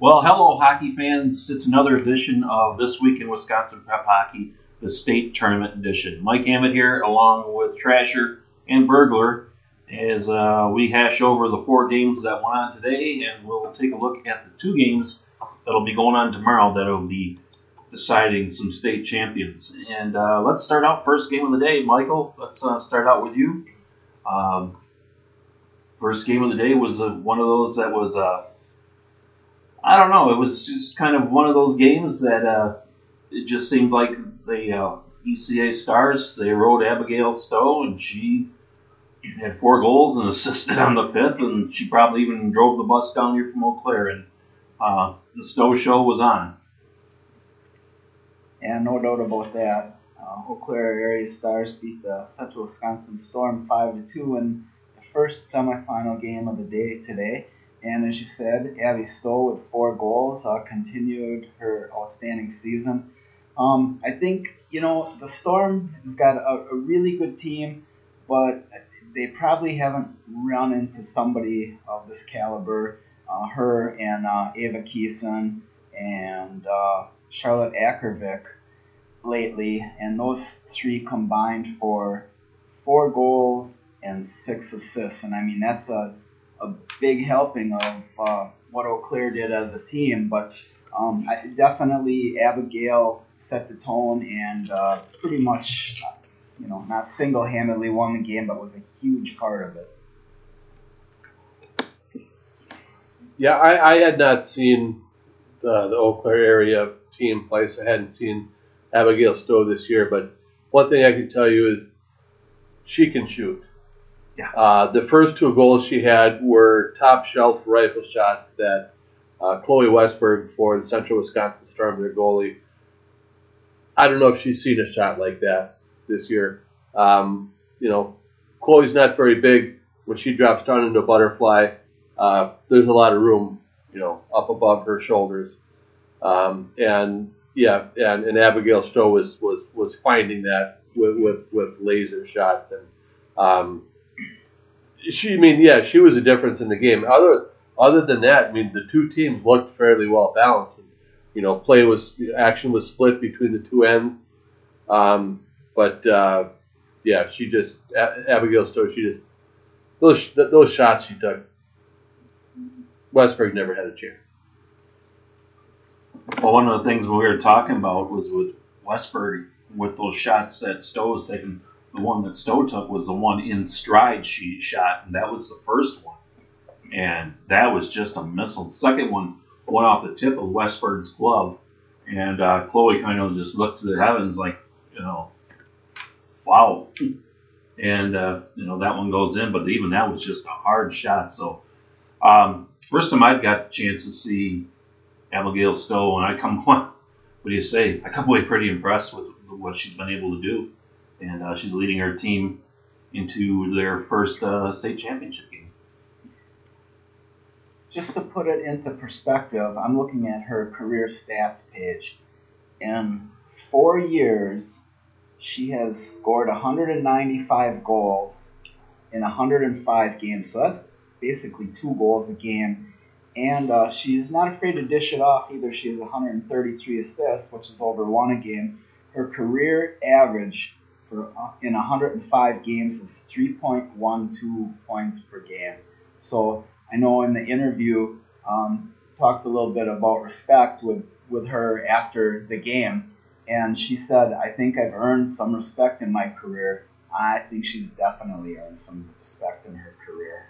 Well, hello, hockey fans. It's another edition of This Week in Wisconsin Prep Hockey, the state tournament edition. Mike Hammett here, along with Trasher and Burglar, as uh, we hash over the four games that went on today, and we'll take a look at the two games that'll be going on tomorrow that'll be deciding some state champions. And uh, let's start out first game of the day. Michael, let's uh, start out with you. Um, first game of the day was uh, one of those that was uh, I don't know. It was just kind of one of those games that uh, it just seemed like the uh, ECA Stars they rode Abigail Stowe and she had four goals and assisted on the fifth, and she probably even drove the bus down here from Eau Claire, and uh, the Stowe show was on. Yeah, no doubt about that. Uh, Eau Claire area Stars beat the Central Wisconsin Storm five to two in the first semifinal game of the day today. And as you said, Abby Stowe with four goals uh, continued her outstanding season. Um, I think, you know, the Storm has got a, a, really good team, but they probably haven't run into somebody of this caliber. Uh, her and uh, Ava Keeson and uh, Charlotte Ackervik lately, and those three combined for four goals and six assists. And I mean, that's a a big helping of uh, what Eau Claire did as a team. But um, I, definitely Abigail set the tone and uh, pretty much, you know, not single-handedly won the game, but was a huge part of it. Yeah, I, I had not seen the, the Eau Claire area team play, so I hadn't seen Abigail Stowe this year. But one thing I can tell you is she can shoot. Yeah. Uh, the first two goals she had were top shelf rifle shots that uh, Chloe Westberg for the Central Wisconsin Storm, their goalie. I don't know if she's seen a shot like that this year. Um, you know, Chloe's not very big. When she drops down into a butterfly, uh, there's a lot of room, you know, up above her shoulders. Um, and yeah, and, and Abigail Stowe was, was, was finding that with, with, with laser shots. And um, she, I mean, yeah, she was a difference in the game. Other other than that, I mean, the two teams looked fairly well balanced. You know, play was action was split between the two ends. Um, but uh, yeah, she just Abigail Stowe. She just those those shots she took. Westberg never had a chance. Well, one of the things we were talking about was with Westberg with those shots that Stowe was taking the one that Stowe took was the one in stride she shot, and that was the first one. And that was just a missile. The second one went off the tip of Westberg's glove, and uh, Chloe kind of just looked to the heavens like, you know, wow. And, uh, you know, that one goes in, but even that was just a hard shot. So, um, first time I've got a chance to see Abigail Stowe, and I come, what do you say? I come away pretty impressed with what she's been able to do and uh, she's leading her team into their first uh, state championship game. Just to put it into perspective, I'm looking at her career stats page. In four years, she has scored 195 goals in 105 games. So that's basically two goals a game. And uh, she's not afraid to dish it off either. She has 133 assists, which is over one a game. Her career average for uh, in 105 games is 3.12 points per game. So I know in the interview um, talked a little bit about respect with with her after the game, and she said, "I think I've earned some respect in my career. I think she's definitely earned some respect in her career."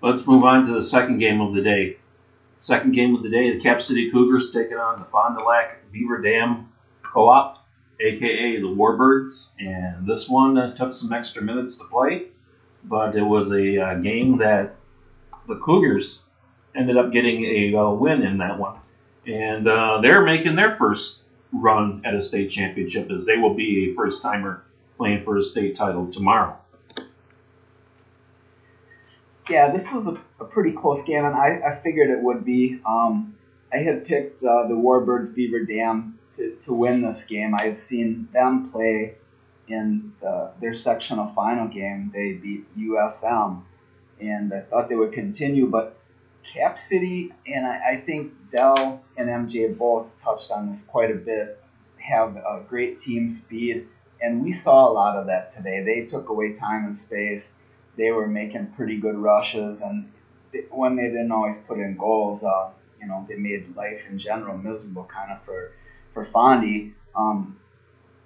Let's move on to the second game of the day. Second game of the day, the Cap City Cougars taking on the Fond du Lac Beaver Dam Co-op, aka the Warbirds, and this one uh, took some extra minutes to play, but it was a uh, game that the Cougars ended up getting a uh, win in that one, and uh, they're making their first run at a state championship as they will be a first timer playing for a state title tomorrow. Yeah, this was a, a pretty close game, and I, I figured it would be. Um, I had picked uh, the Warbirds Beaver Dam to, to win this game. I had seen them play in the, their sectional final game. They beat USM, and I thought they would continue. But Cap City, and I, I think Dell and MJ both touched on this quite a bit, have a great team speed, and we saw a lot of that today. They took away time and space. They were making pretty good rushes, and when they didn't always put in goals, uh, you know, they made life in general miserable, kind of for for Fondy. Um,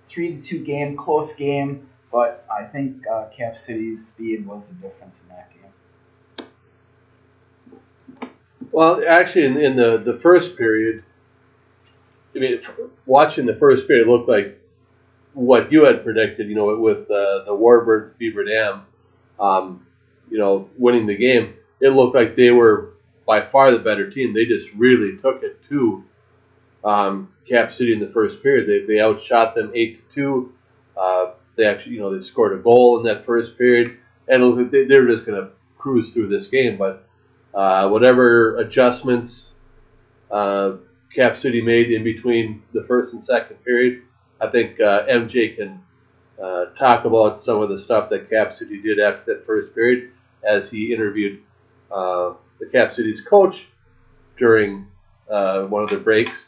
three to two game, close game, but I think uh, Cap City's speed was the difference in that game. Well, actually, in, in the the first period, I mean, watching the first period looked like what you had predicted. You know, with uh, the Warbirds Beaver Dam, um, you know, winning the game, it looked like they were by far the better team. They just really took it to um, Cap City in the first period. They, they outshot them eight to two. Uh, they actually, you know, they scored a goal in that first period, and they, they were just going to cruise through this game. But uh, whatever adjustments uh, Cap City made in between the first and second period, I think uh, MJ can uh, talk about some of the stuff that Cap City did after that first period as he interviewed uh, the Cap City's coach during uh, one of the breaks.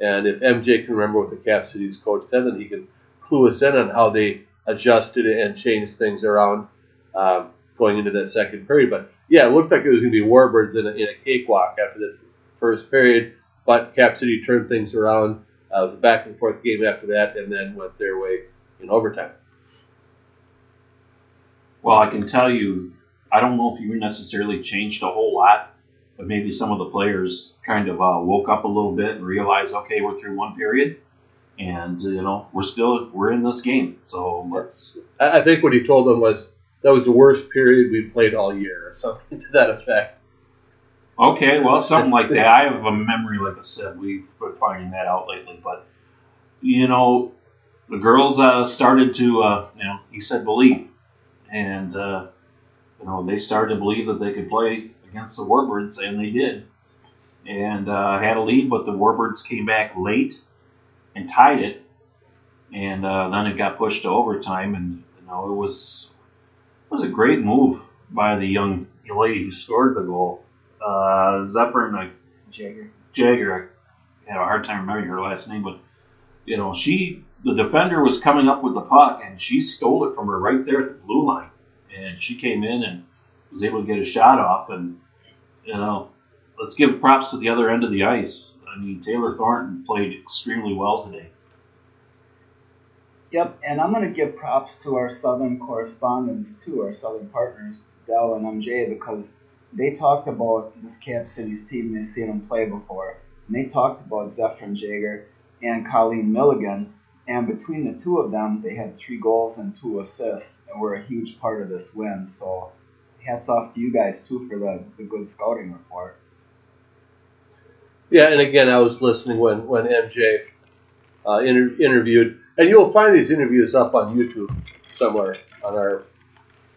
And if MJ can remember what the Cap City's coach said, then he can clue us in on how they adjusted and changed things around um, going into that second period. But yeah, it looked like it was going to be Warbirds in a, in a cakewalk after the first period, but Cap City turned things around. Uh, it was a back and forth game after that, and then went their way in overtime. Well, I can tell you, I don't know if you necessarily changed a whole lot, but maybe some of the players kind of uh, woke up a little bit and realized, okay, we're through one period, and you know we're still we're in this game, so let's. I think what he told them was that was the worst period we played all year, or something to that effect. Okay, well, something like that. I have a memory, like I said, we've been finding that out lately, but you know, the girls uh, started to, uh, you know, he said believe, and uh, you know they started to believe that they could play against the Warbirds, and they did, and uh, had a lead, but the Warbirds came back late and tied it, and uh, then it got pushed to overtime, and you know it was it was a great move by the young lady who scored the goal, uh, Zephyrin uh, Jagger. Jagger. I have a hard time remembering her last name, but you know she the defender was coming up with the puck and she stole it from her right there at the blue line, and she came in and was able to get a shot off, and you know let's give props to the other end of the ice. I mean, Taylor Thornton played extremely well today. Yep, and I'm going to give props to our Southern correspondents too, our Southern partners, Dell and MJ, because they talked about this Cap City's team. They've seen them play before, and they talked about Zephyrin Jager and Colleen Milligan. And between the two of them, they had three goals and two assists, and were a huge part of this win. So, hats off to you guys too for the, the good scouting report. Yeah, and again, I was listening when when MJ uh, inter- interviewed, and you'll find these interviews up on YouTube somewhere on our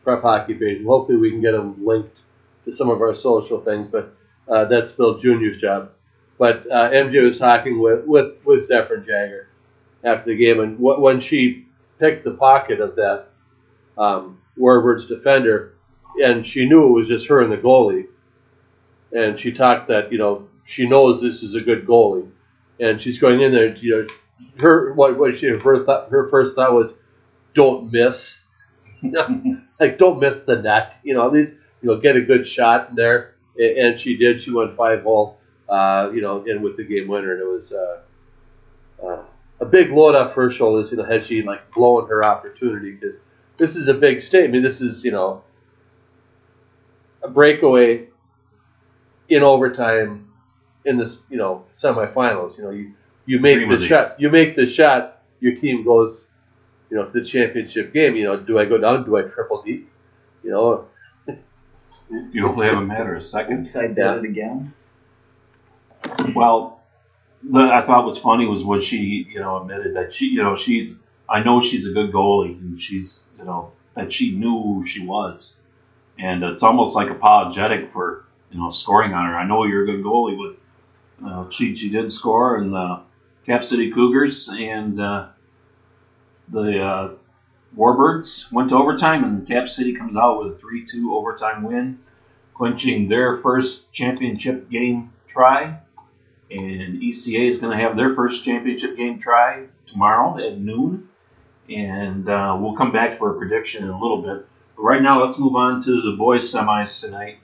prep hockey page, hopefully we can get them linked to some of our social things. But uh, that's Bill Junior's job. But uh, MJ was talking with with with Zephyrin Jagger after the game, and wh- when she picked the pocket of that um, Warbirds defender, and she knew it was just her and the goalie, and she talked that you know she knows this is a good goalie, and she's going in there. You know, her what what she her thought, her first thought was, don't miss, like don't miss the net. You know, at least you know get a good shot in there, and she did. She went five hole. Uh, you know, in with the game winner, and it was uh, uh, a big load off her shoulders. You know, had she like blown her opportunity because this is a big statement. This is you know a breakaway in overtime in this, you know, semifinals. You know, you you make Dream the of shot, you make the shot, your team goes, you know, to the championship game. You know, do I go down? Do I triple deep? You know, You hopefully have a matter of seconds. Oops, I did Yeah. it again. Well, the, I thought was funny was when she, you know, admitted that she, you know, she's, I know she's a good goalie, and she's, you know, that she knew who she was, and it's almost like apologetic for, you know, scoring on her. I know you're a good goalie, but uh, she she did score, and the Cap City Cougars and uh, the uh, Warbirds went to overtime, and Cap City comes out with a three-two overtime win. clinching their first championship game try. And ECA is going to have their first championship game try tomorrow at noon. And uh, we'll come back for a prediction in a little bit. But right now, let's move on to the boys' semis tonight.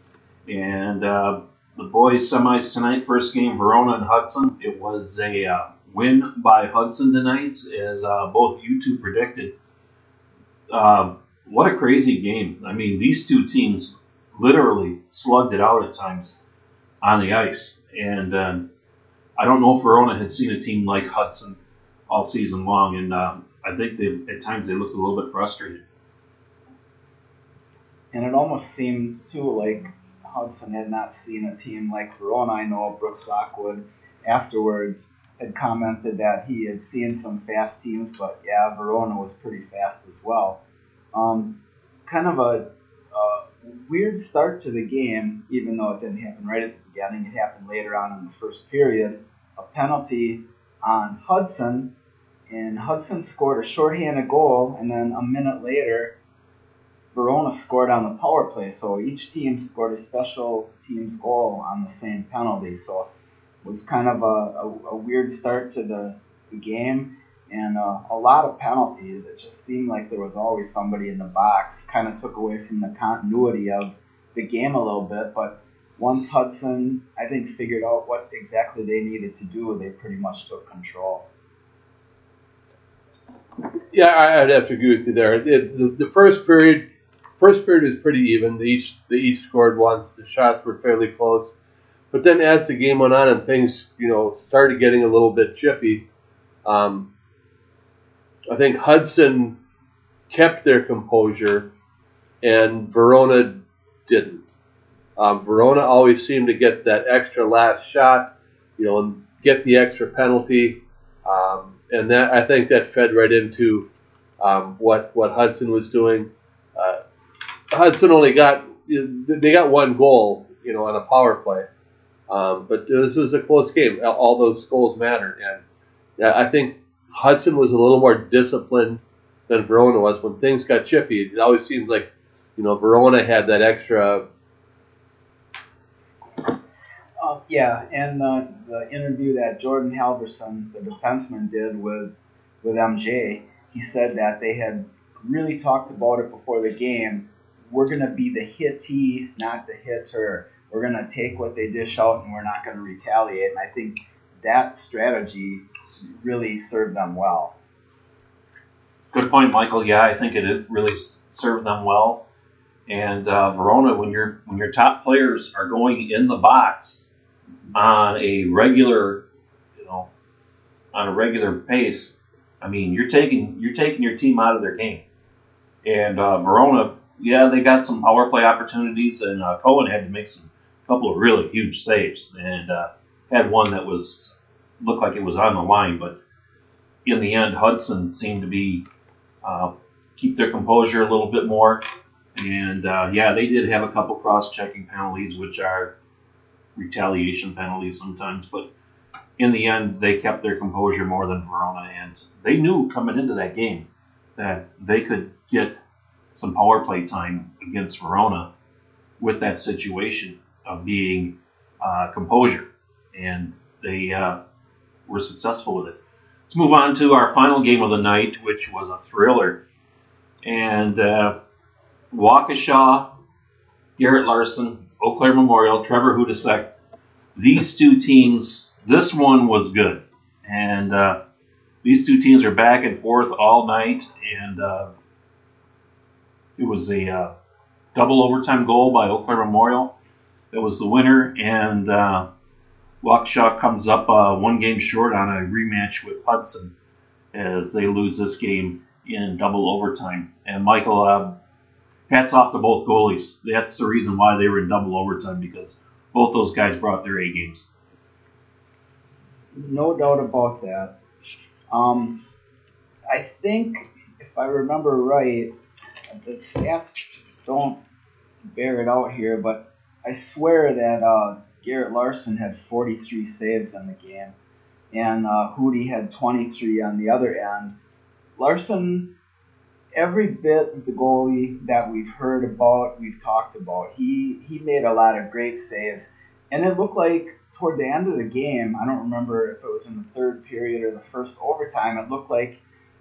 And uh, the boys' semis tonight, first game, Verona and Hudson. It was a uh, win by Hudson tonight, as uh, both you two predicted. Uh, what a crazy game. I mean, these two teams literally slugged it out at times on the ice. And um, I don't know if Verona had seen a team like Hudson all season long, and uh, I think they at times they looked a little bit frustrated. And it almost seemed too like Hudson had not seen a team like Verona. I know Brooks Lockwood afterwards had commented that he had seen some fast teams, but yeah, Verona was pretty fast as well. Um, kind of a weird start to the game, even though it didn't happen right at the beginning. It happened later on in the first period. A penalty on Hudson, and Hudson scored a shorthanded goal, and then a minute later, Verona scored on the power play. So each team scored a special team's goal on the same penalty. So it was kind of a, a, a weird start to the, the game and uh, a lot of penalties. It just seemed like there was always somebody in the box. Kind of took away from the continuity of the game a little bit. But once Hudson, I think, figured out what exactly they needed to do, they pretty much took control. Yeah, I'd have to agree with you there. The, the first period, first period is pretty even. They each they each scored once. The shots were fairly close, but then as the game went on and things you know started getting a little bit chippy, um, I think Hudson kept their composure, and Verona didn't. Um, Verona always seemed to get that extra last shot, you know, and get the extra penalty, um, and that I think that fed right into um, what what Hudson was doing. Uh, Hudson only got they got one goal, you know, on a power play, um, but this was a close game. All those goals mattered, and I think Hudson was a little more disciplined than Verona was. When things got chippy, it always seems like, you know, Verona had that extra. Uh, yeah, and uh, the interview that Jordan Halverson, the defenseman, did with with MJ, he said that they had really talked about it before the game. We're going to be the hittee, not the hitter. We're going to take what they dish out and we're not going to retaliate. And I think that strategy really served them well. Good point, Michael. Yeah, I think it really served them well. And uh, Verona, when your when your top players are going in the box on a regular, you know, on a regular pace, I mean, you're taking you're taking your team out of their game. And uh, Verona, yeah, they got some power play opportunities, and uh, Cohen had to make some couple of really huge saves, and uh, had one that was looked like it was on the line, but in the end, Hudson seemed to be uh, keep their composure a little bit more. And uh, yeah, they did have a couple cross-checking penalties, which are retaliation penalties sometimes, but in the end, they kept their composure more than Verona, and they knew coming into that game that they could get some power play time against Verona with that situation of being uh, composure, and they uh, were successful with it. Let's move on to our final game of the night, which was a thriller. And uh, Waukesha, Garrett Larson, Eau Claire Memorial, Trevor Hudasek, these two teams, this one was good. And uh, these two teams are back and forth all night. And uh, it was a uh, double overtime goal by Eau Memorial. That was the winner. And uh, Waukesha comes up uh, one game short on a rematch with Hudson as they lose this game in double overtime. And Michael, uh, hats off to both goalies. That's the reason why they were in double overtime because both those guys brought their A games. No doubt about that. Um, I think, if I remember right, the stats don't bear it out here, but I swear that uh, Garrett Larson had 43 saves in the game, and uh, Hootie had 23 on the other end. Larson every bit of the goalie that we've heard about, we've talked about. He he made a lot of great saves, and it looked like toward the end of the game, I don't remember if it was in the third period or the first overtime. It looked like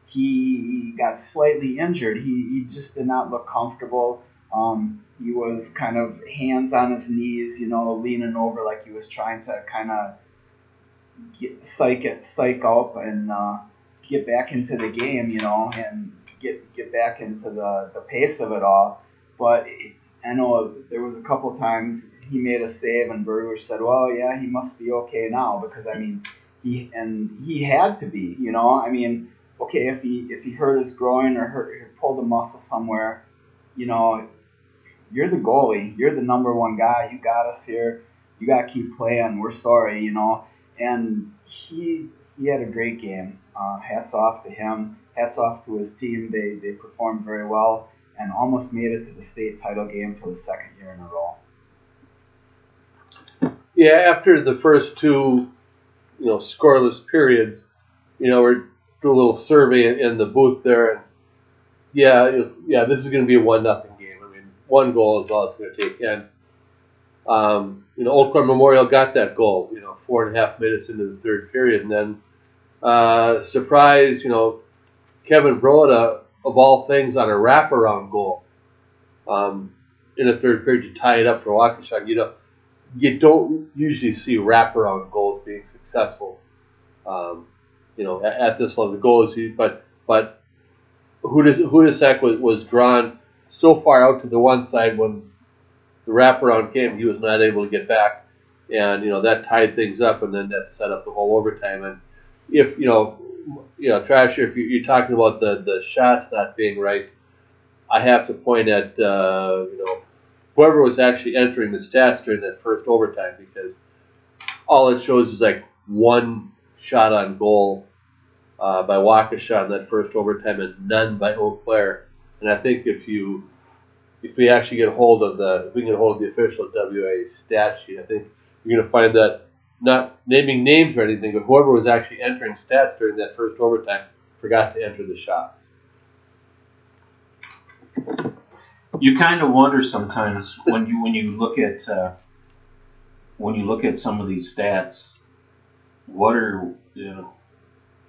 he got slightly injured. He, he just did not look comfortable. Um, he was kind of hands on his knees, you know, leaning over like he was trying to kind of get psych it, psych up and uh, get back into the game, you know, and get get back into the, the pace of it all. But I know there was a couple times he made a save and Berger said, "Well, yeah, he must be okay now," because I mean, he and he had to be, you know. I mean, okay, if he if he hurt his groin or hurt or pulled a muscle somewhere, you know, you're the goalie, you're the number one guy. You got us here. You got to keep playing. We're sorry, you know. And he he had a great game. Uh, hats off to him. Hats off to his team. They they performed very well and almost made it to the state title game for the second year in a row. Yeah, after the first two, you know, scoreless periods, you know, we're doing a little survey in, in the booth there, and yeah, yeah, this is going to be a one nothing game. I mean, one goal is all it's going to take, and um, you know, Claire Memorial got that goal, you know, four and a half minutes into the third period, and then uh, surprise, you know, Kevin Broda of all things on a wraparound goal um, in the third period to tie it up for Waukesha. You know, you don't usually see wraparound goals being successful. Um, you know, at, at, this level, the goal is, but but Hudasek was, was drawn so far out to the one side when the wraparound came, he was not able to get back, and you know that tied things up, and then that set up the whole overtime. And if you know, you know, Trasher, if you're talking about the the shots not being right, I have to point at uh, you know whoever was actually entering the stats during that first overtime because all it shows is like one shot on goal uh, by Waukesha in that first overtime and none by Eau Claire. And I think if you if we actually get hold of the if we get hold of the official WA stat sheet, I think you're going to find that not naming names or anything, but whoever was actually entering stats during that first overtime forgot to enter the shots you kind of wonder sometimes when you when you look at uh, when you look at some of these stats, what are you know?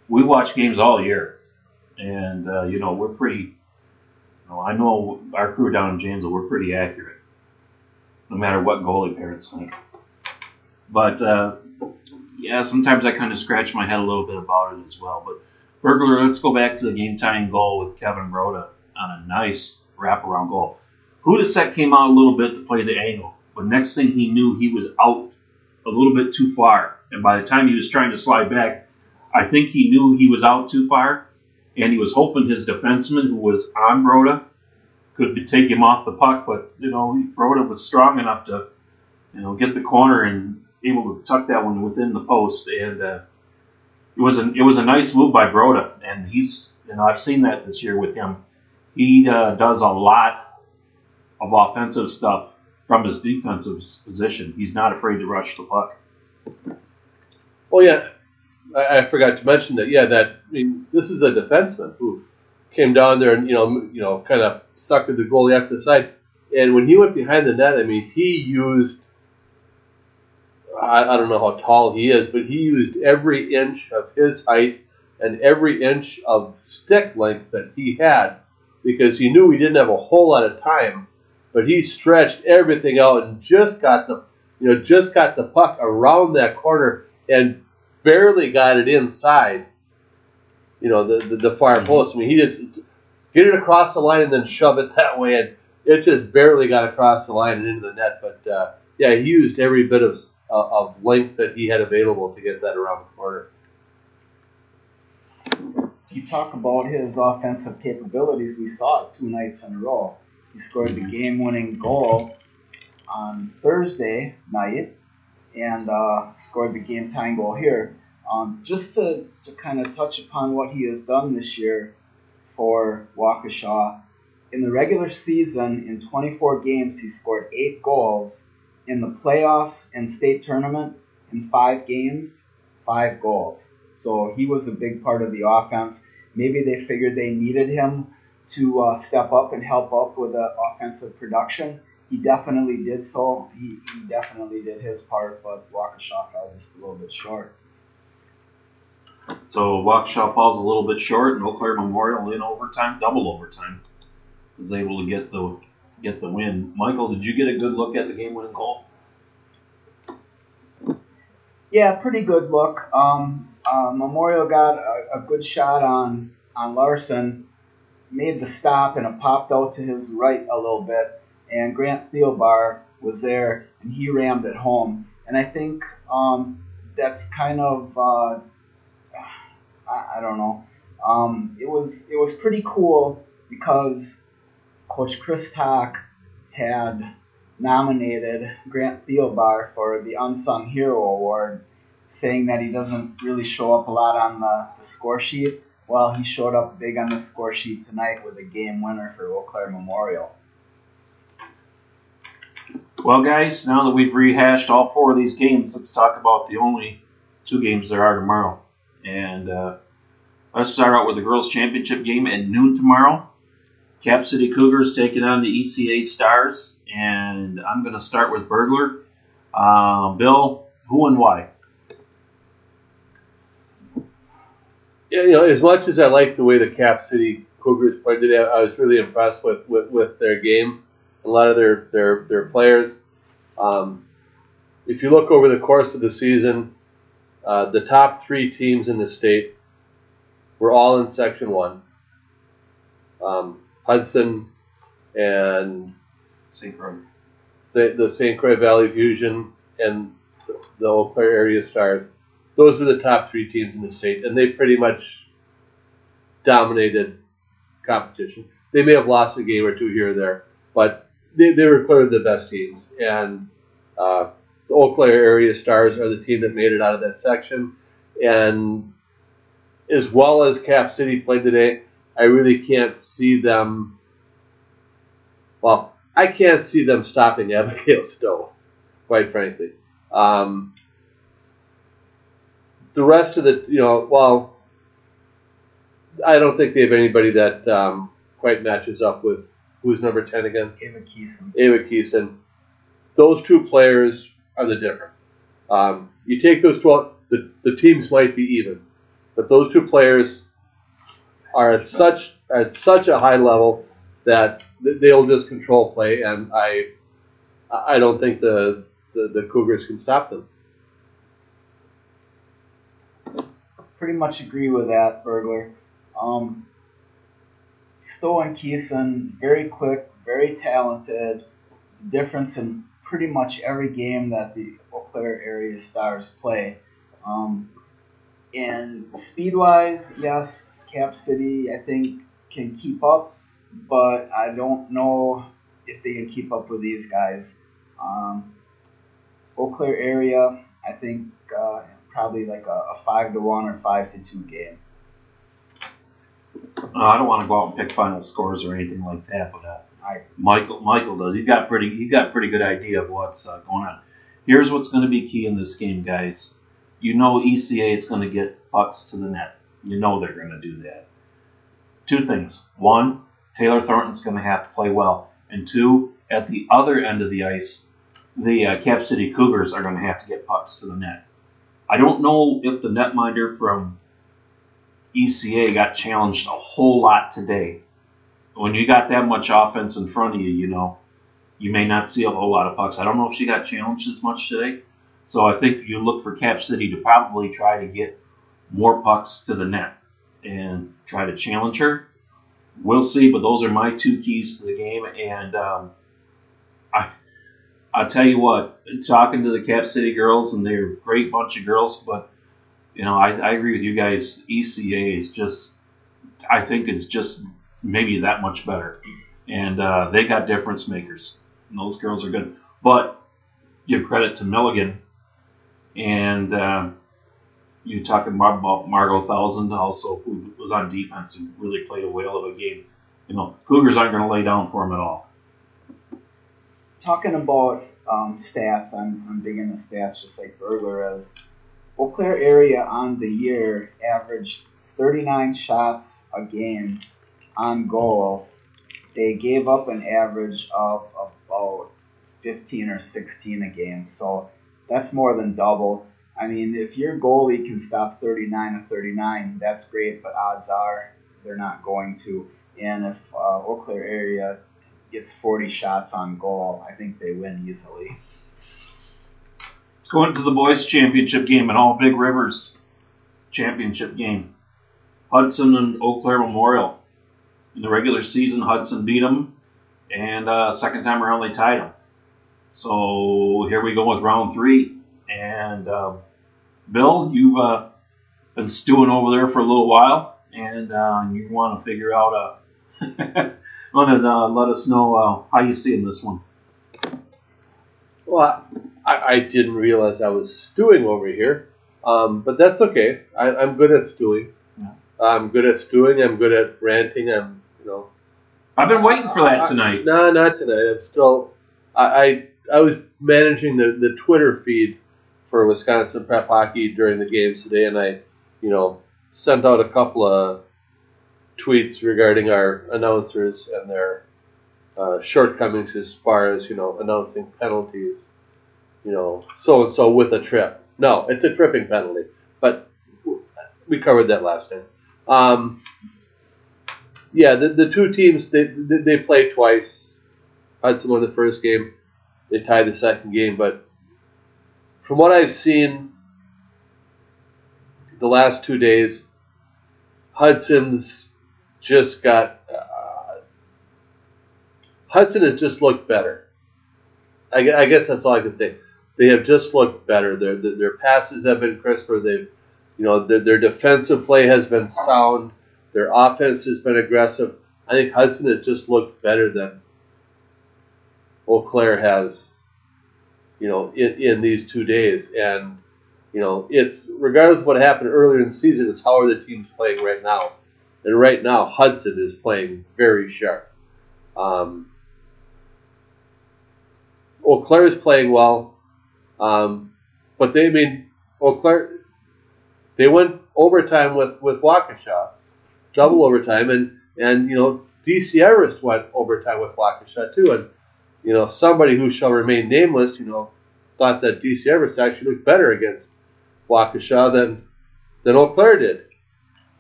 We watch games all year, and uh, you know we're pretty. You know, I know our crew down in Janesville, we're pretty accurate, no matter what goalie parents think. But uh, yeah, sometimes I kind of scratch my head a little bit about it as well. But Burglar, let's go back to the game tying goal with Kevin Broda on a nice wraparound goal. Hudasek came out a little bit to play the angle, but next thing he knew, he was out a little bit too far. And by the time he was trying to slide back, I think he knew he was out too far, and he was hoping his defenseman, who was on Broda, could take him off the puck. But you know, Broda was strong enough to, you know, get the corner and able to tuck that one within the post. And uh, it was a it was a nice move by Broda, and he's know I've seen that this year with him. He uh, does a lot of offensive stuff from his defensive position. He's not afraid to rush the puck. Well, yeah, I, I forgot to mention that. Yeah, that I mean, this is a defenseman who came down there and you know, you know, kind of suckered the goalie after the side. And when he went behind the net, I mean, he used. I, I don't know how tall he is, but he used every inch of his height and every inch of stick length that he had because he knew he didn't have a whole lot of time but he stretched everything out and just got the you know just got the puck around that corner and barely got it inside. You know the the, the far mm-hmm. post. I mean, he just get it across the line and then shove it that way, and it just barely got across the line and into the net. But uh, yeah, he used every bit of uh, of length that he had available to get that around the corner. You talk about his offensive capabilities. We saw it two nights in a row. He scored the game winning goal on Thursday night and uh, scored the game tying goal here. Um, just to, to kind of touch upon what he has done this year for Waukesha. In the regular season, in 24 games, he scored eight goals. In the playoffs and state tournament, in five games, five goals. So he was a big part of the offense. Maybe they figured they needed him to uh, step up and help up with the offensive production. He definitely did so. He, he definitely did his part, but Waukesha fell just a little bit short. So Waukesha falls a little bit short, and Eau Claire Memorial in overtime, double overtime, is able to get the get the win. Michael, did you get a good look at the game-winning goal? Yeah, pretty good look. Um, uh, Memorial got a, a good shot on on Larson, made the stop, and it popped out to his right a little bit. And Grant Theobar was there, and he rammed it home. And I think um, that's kind of uh, I, I don't know. Um, it was it was pretty cool because Coach Chris Tock had nominated Grant Theobar for the Unsung Hero Award, saying that he doesn't really show up a lot on the, the score sheet. Well, he showed up big on the score sheet tonight with a game winner for Eau Claire Memorial. Well, guys, now that we've rehashed all four of these games, let's talk about the only two games there are tomorrow. And uh, let's start out with the girls' championship game at noon tomorrow. Cap City Cougars taking on the ECA Stars, and I'm going to start with Burglar. Uh, Bill, who and why? Yeah, you know, as much as I like the way the Cap City Cougars played today, I was really impressed with, with, with their game, a lot of their their, their players. Um, if you look over the course of the season, uh, the top three teams in the state were all in Section One. Um, Hudson and St. Croix. the St. Croix Valley Fusion and the Eau Claire Area Stars. Those were the top three teams in the state, and they pretty much dominated competition. They may have lost a game or two here or there, but they, they were clearly the best teams. And uh, the Eau Claire Area Stars are the team that made it out of that section. And as well as Cap City played today, I really can't see them. Well, I can't see them stopping Abigail Stowe, quite frankly. Um, the rest of the, you know, well, I don't think they have anybody that um, quite matches up with who's number 10 again? Ava Keeson. Ava Keeson. Those two players are the difference. Um, you take those two, the, the teams might be even, but those two players are at such at such a high level that they'll just control play, and I I don't think the the, the Cougars can stop them. Pretty much agree with that, Burglar. Um, Stowe and Keeson, very quick, very talented. Difference in pretty much every game that the Eau Claire area stars play. Um, and speed wise, yes, Cap City, I think, can keep up, but I don't know if they can keep up with these guys. Um, Eau Claire area, I think uh, probably like a, a, five to one or five to two game. Uh, I don't want to go out and pick final scores or anything like that, but uh, I, Michael Michael does. He's got pretty he's got pretty good idea of what's uh, going on. Here's what's going to be key in this game, guys. You know ECA is going to get pucks to the net. You know they're going to do that. Two things. One, Taylor Thornton's going to have to play well. And two, at the other end of the ice, the uh, Cap City Cougars are going to have to get pucks to the net. I don't know if the netminder from ECA got challenged a whole lot today. When you got that much offense in front of you, you know, you may not see a whole lot of pucks. I don't know if she got challenged as much today. So I think you look for Cap City to probably try to get more pucks to the net and try to challenge her. We'll see, but those are my two keys to the game. And um, I, I'll tell you what, talking to the Cap City girls, and they're a great bunch of girls, but you know, I, I agree with you guys. ECA is just, I think, is just maybe that much better, and uh, they got difference makers. And those girls are good, but give credit to Milligan, and uh, you talking about Margot Thousand also, who was on defense and really played a whale of a game. You know, Cougars aren't going to lay down for him at all. Talking about um, stats, I'm, I'm into stats, just like Burglar is. Eau Claire area on the year averaged 39 shots a game on goal, they gave up an average of about 15 or 16 a game. So that's more than double. I mean, if your goalie can stop 39 to 39, that's great, but odds are they're not going to. And if uh, Eau Claire area gets 40 shots on goal, I think they win easily. Let's go into the boys' championship game at All Big Rivers championship game. Hudson and Eau Claire Memorial. In the regular season, Hudson beat them, and uh, second time around they tied them. So here we go with round three. And uh, Bill, you've uh, been stewing over there for a little while, and uh, you want to figure out, uh, want to uh, let us know uh, how you see in this one. Well, I, I didn't realize I was stewing over here, um, but that's okay. I, I'm good at stewing. Yeah. I'm good at stewing. I'm good at ranting. I'm, you know. I've been waiting for that tonight. No, not tonight. I'm still. I, I I was managing the, the Twitter feed for Wisconsin Prep Hockey during the games today, and I, you know, sent out a couple of tweets regarding our announcers and their uh, shortcomings as far as you know announcing penalties. You know, so and so with a trip. No, it's a tripping penalty, but we covered that last time. Um, yeah, the, the two teams they they, they played twice. Hudson won the first game. They tied the second game, but from what I've seen the last two days, Hudson's just got. Uh, Hudson has just looked better. I, I guess that's all I can say. They have just looked better. Their their, their passes have been crisper. They've, you know, their, their defensive play has been sound. Their offense has been aggressive. I think Hudson has just looked better than Eau Claire has, you know, in, in these two days. And, you know, it's regardless of what happened earlier in the season, it's how are the teams playing right now. And right now, Hudson is playing very sharp. Um, Eau Claire is playing well, um, but they I mean Eau Claire. They went overtime with with Waukesha, double overtime, and and you know DC Everest went overtime with Waukesha too, and you know somebody who shall remain nameless, you know, thought that DC Everest actually looked better against Waukesha than than Eau Claire did,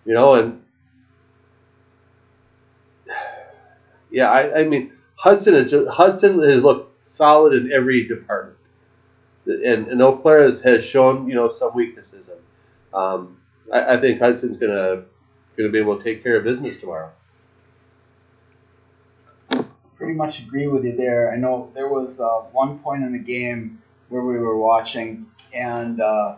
you know, and yeah, I, I mean Hudson is just Hudson has looked solid in every department, and and Eau Claire has, has shown you know some weaknesses, um, I, I think Hudson's gonna gonna be able to take care of business tomorrow. Pretty much agree with you there. I know there was uh, one point in the game where we were watching, and uh,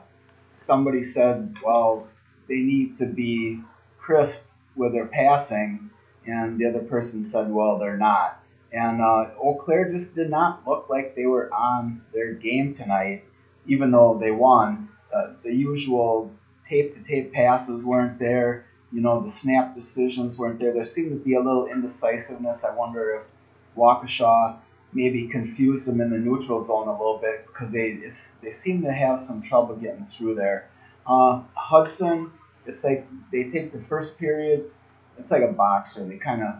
somebody said, "Well, they need to be crisp with their passing," and the other person said, "Well, they're not." And uh, Eau Claire just did not look like they were on their game tonight, even though they won. Uh, the usual tape to tape passes weren't there. You know, the snap decisions weren't there. There seemed to be a little indecisiveness. I wonder if Waukesha maybe confuse them in the neutral zone a little bit because they they seem to have some trouble getting through there. Uh, Hudson, it's like they take the first periods. It's like a boxer. They kind of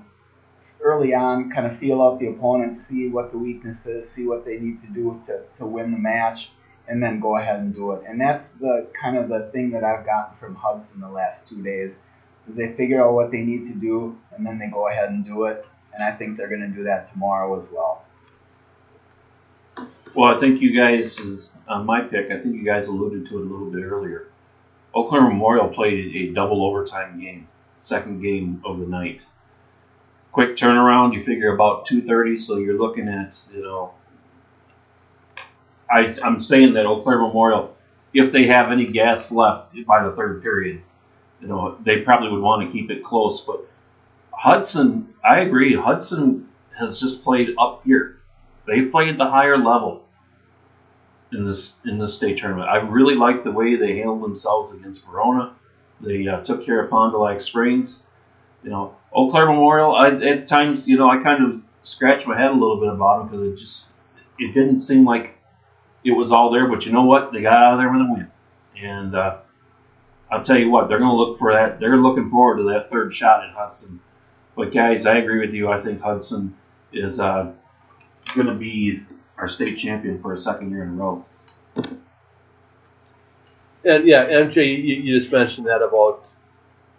early on kind of feel out the opponent, see what the weakness is, see what they need to do to, to win the match, and then go ahead and do it. And that's the kind of the thing that I've gotten from Hudson the last two days, is they figure out what they need to do, and then they go ahead and do it. And I think they're going to do that tomorrow as well. Well, I think you guys, on my pick, I think you guys alluded to it a little bit earlier. Eau Claire Memorial played a double overtime game, second game of the night. Quick turnaround, you figure about 2.30, so you're looking at, you know, I, I'm saying that Eau Claire Memorial, if they have any gas left by the third period, you know, they probably would want to keep it close. But Hudson, I agree, Hudson has just played up here. They played the higher level in this in this state tournament. I really like the way they handled themselves against Verona. They uh, took care of Fond du Lac Springs. You know, Eau Claire Memorial. I, at times, you know, I kind of scratched my head a little bit about them because it just it didn't seem like it was all there. But you know what? They got out of there with a win, and uh, I'll tell you what, they're going to look for that. They're looking forward to that third shot at Hudson But guys, I agree with you. I think Hudson is uh, going to be our state champion for a second year in a row. And yeah, MJ, you, you just mentioned that about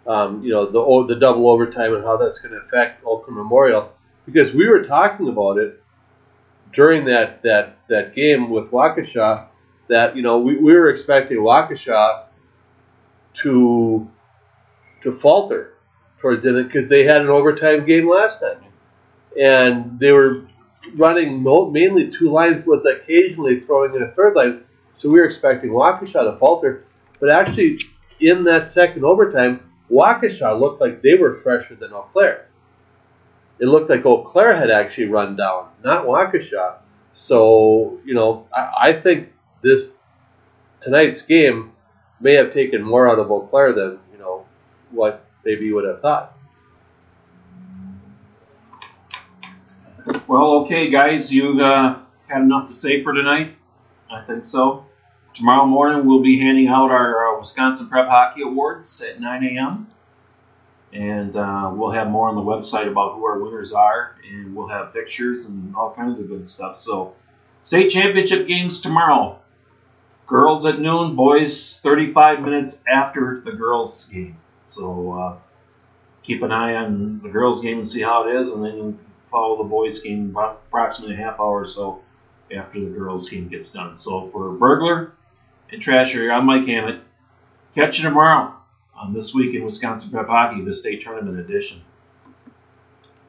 um, you know the the double overtime and how that's going to affect Eau Claire Memorial because we were talking about it during that that that game with Waukesha that you know we, we were expecting Waukesha to to falter towards the end because they had an overtime game last time and they were running mainly two lines with occasionally throwing in a third line so we were expecting Waukesha to falter, but actually in that second overtime, Waukesha looked like they were fresher than Eau Claire. It looked like Eau Claire had actually run down, not Waukesha. So you know, I, I think this tonight's game may have taken more out of Eau Claire than you know what maybe you would have thought. Well, okay, guys, you uh, had enough to say for tonight. I think so. Tomorrow morning we'll be handing out our uh, Wisconsin Prep Hockey Awards at 9 a.m. And uh, we'll have more on the website about who our winners are, and we'll have pictures and all kinds of good stuff. So, state championship games tomorrow. Girls at noon, boys 35 minutes after the girls' game. So, uh, keep an eye on the girls' game and see how it is, and then follow the boys' game about approximately a half hour or so after the girls' game gets done. So for Burglar and Trasher, I'm Mike Hammett. Catch you tomorrow on This Week in Wisconsin Prep Hockey, the state tournament edition.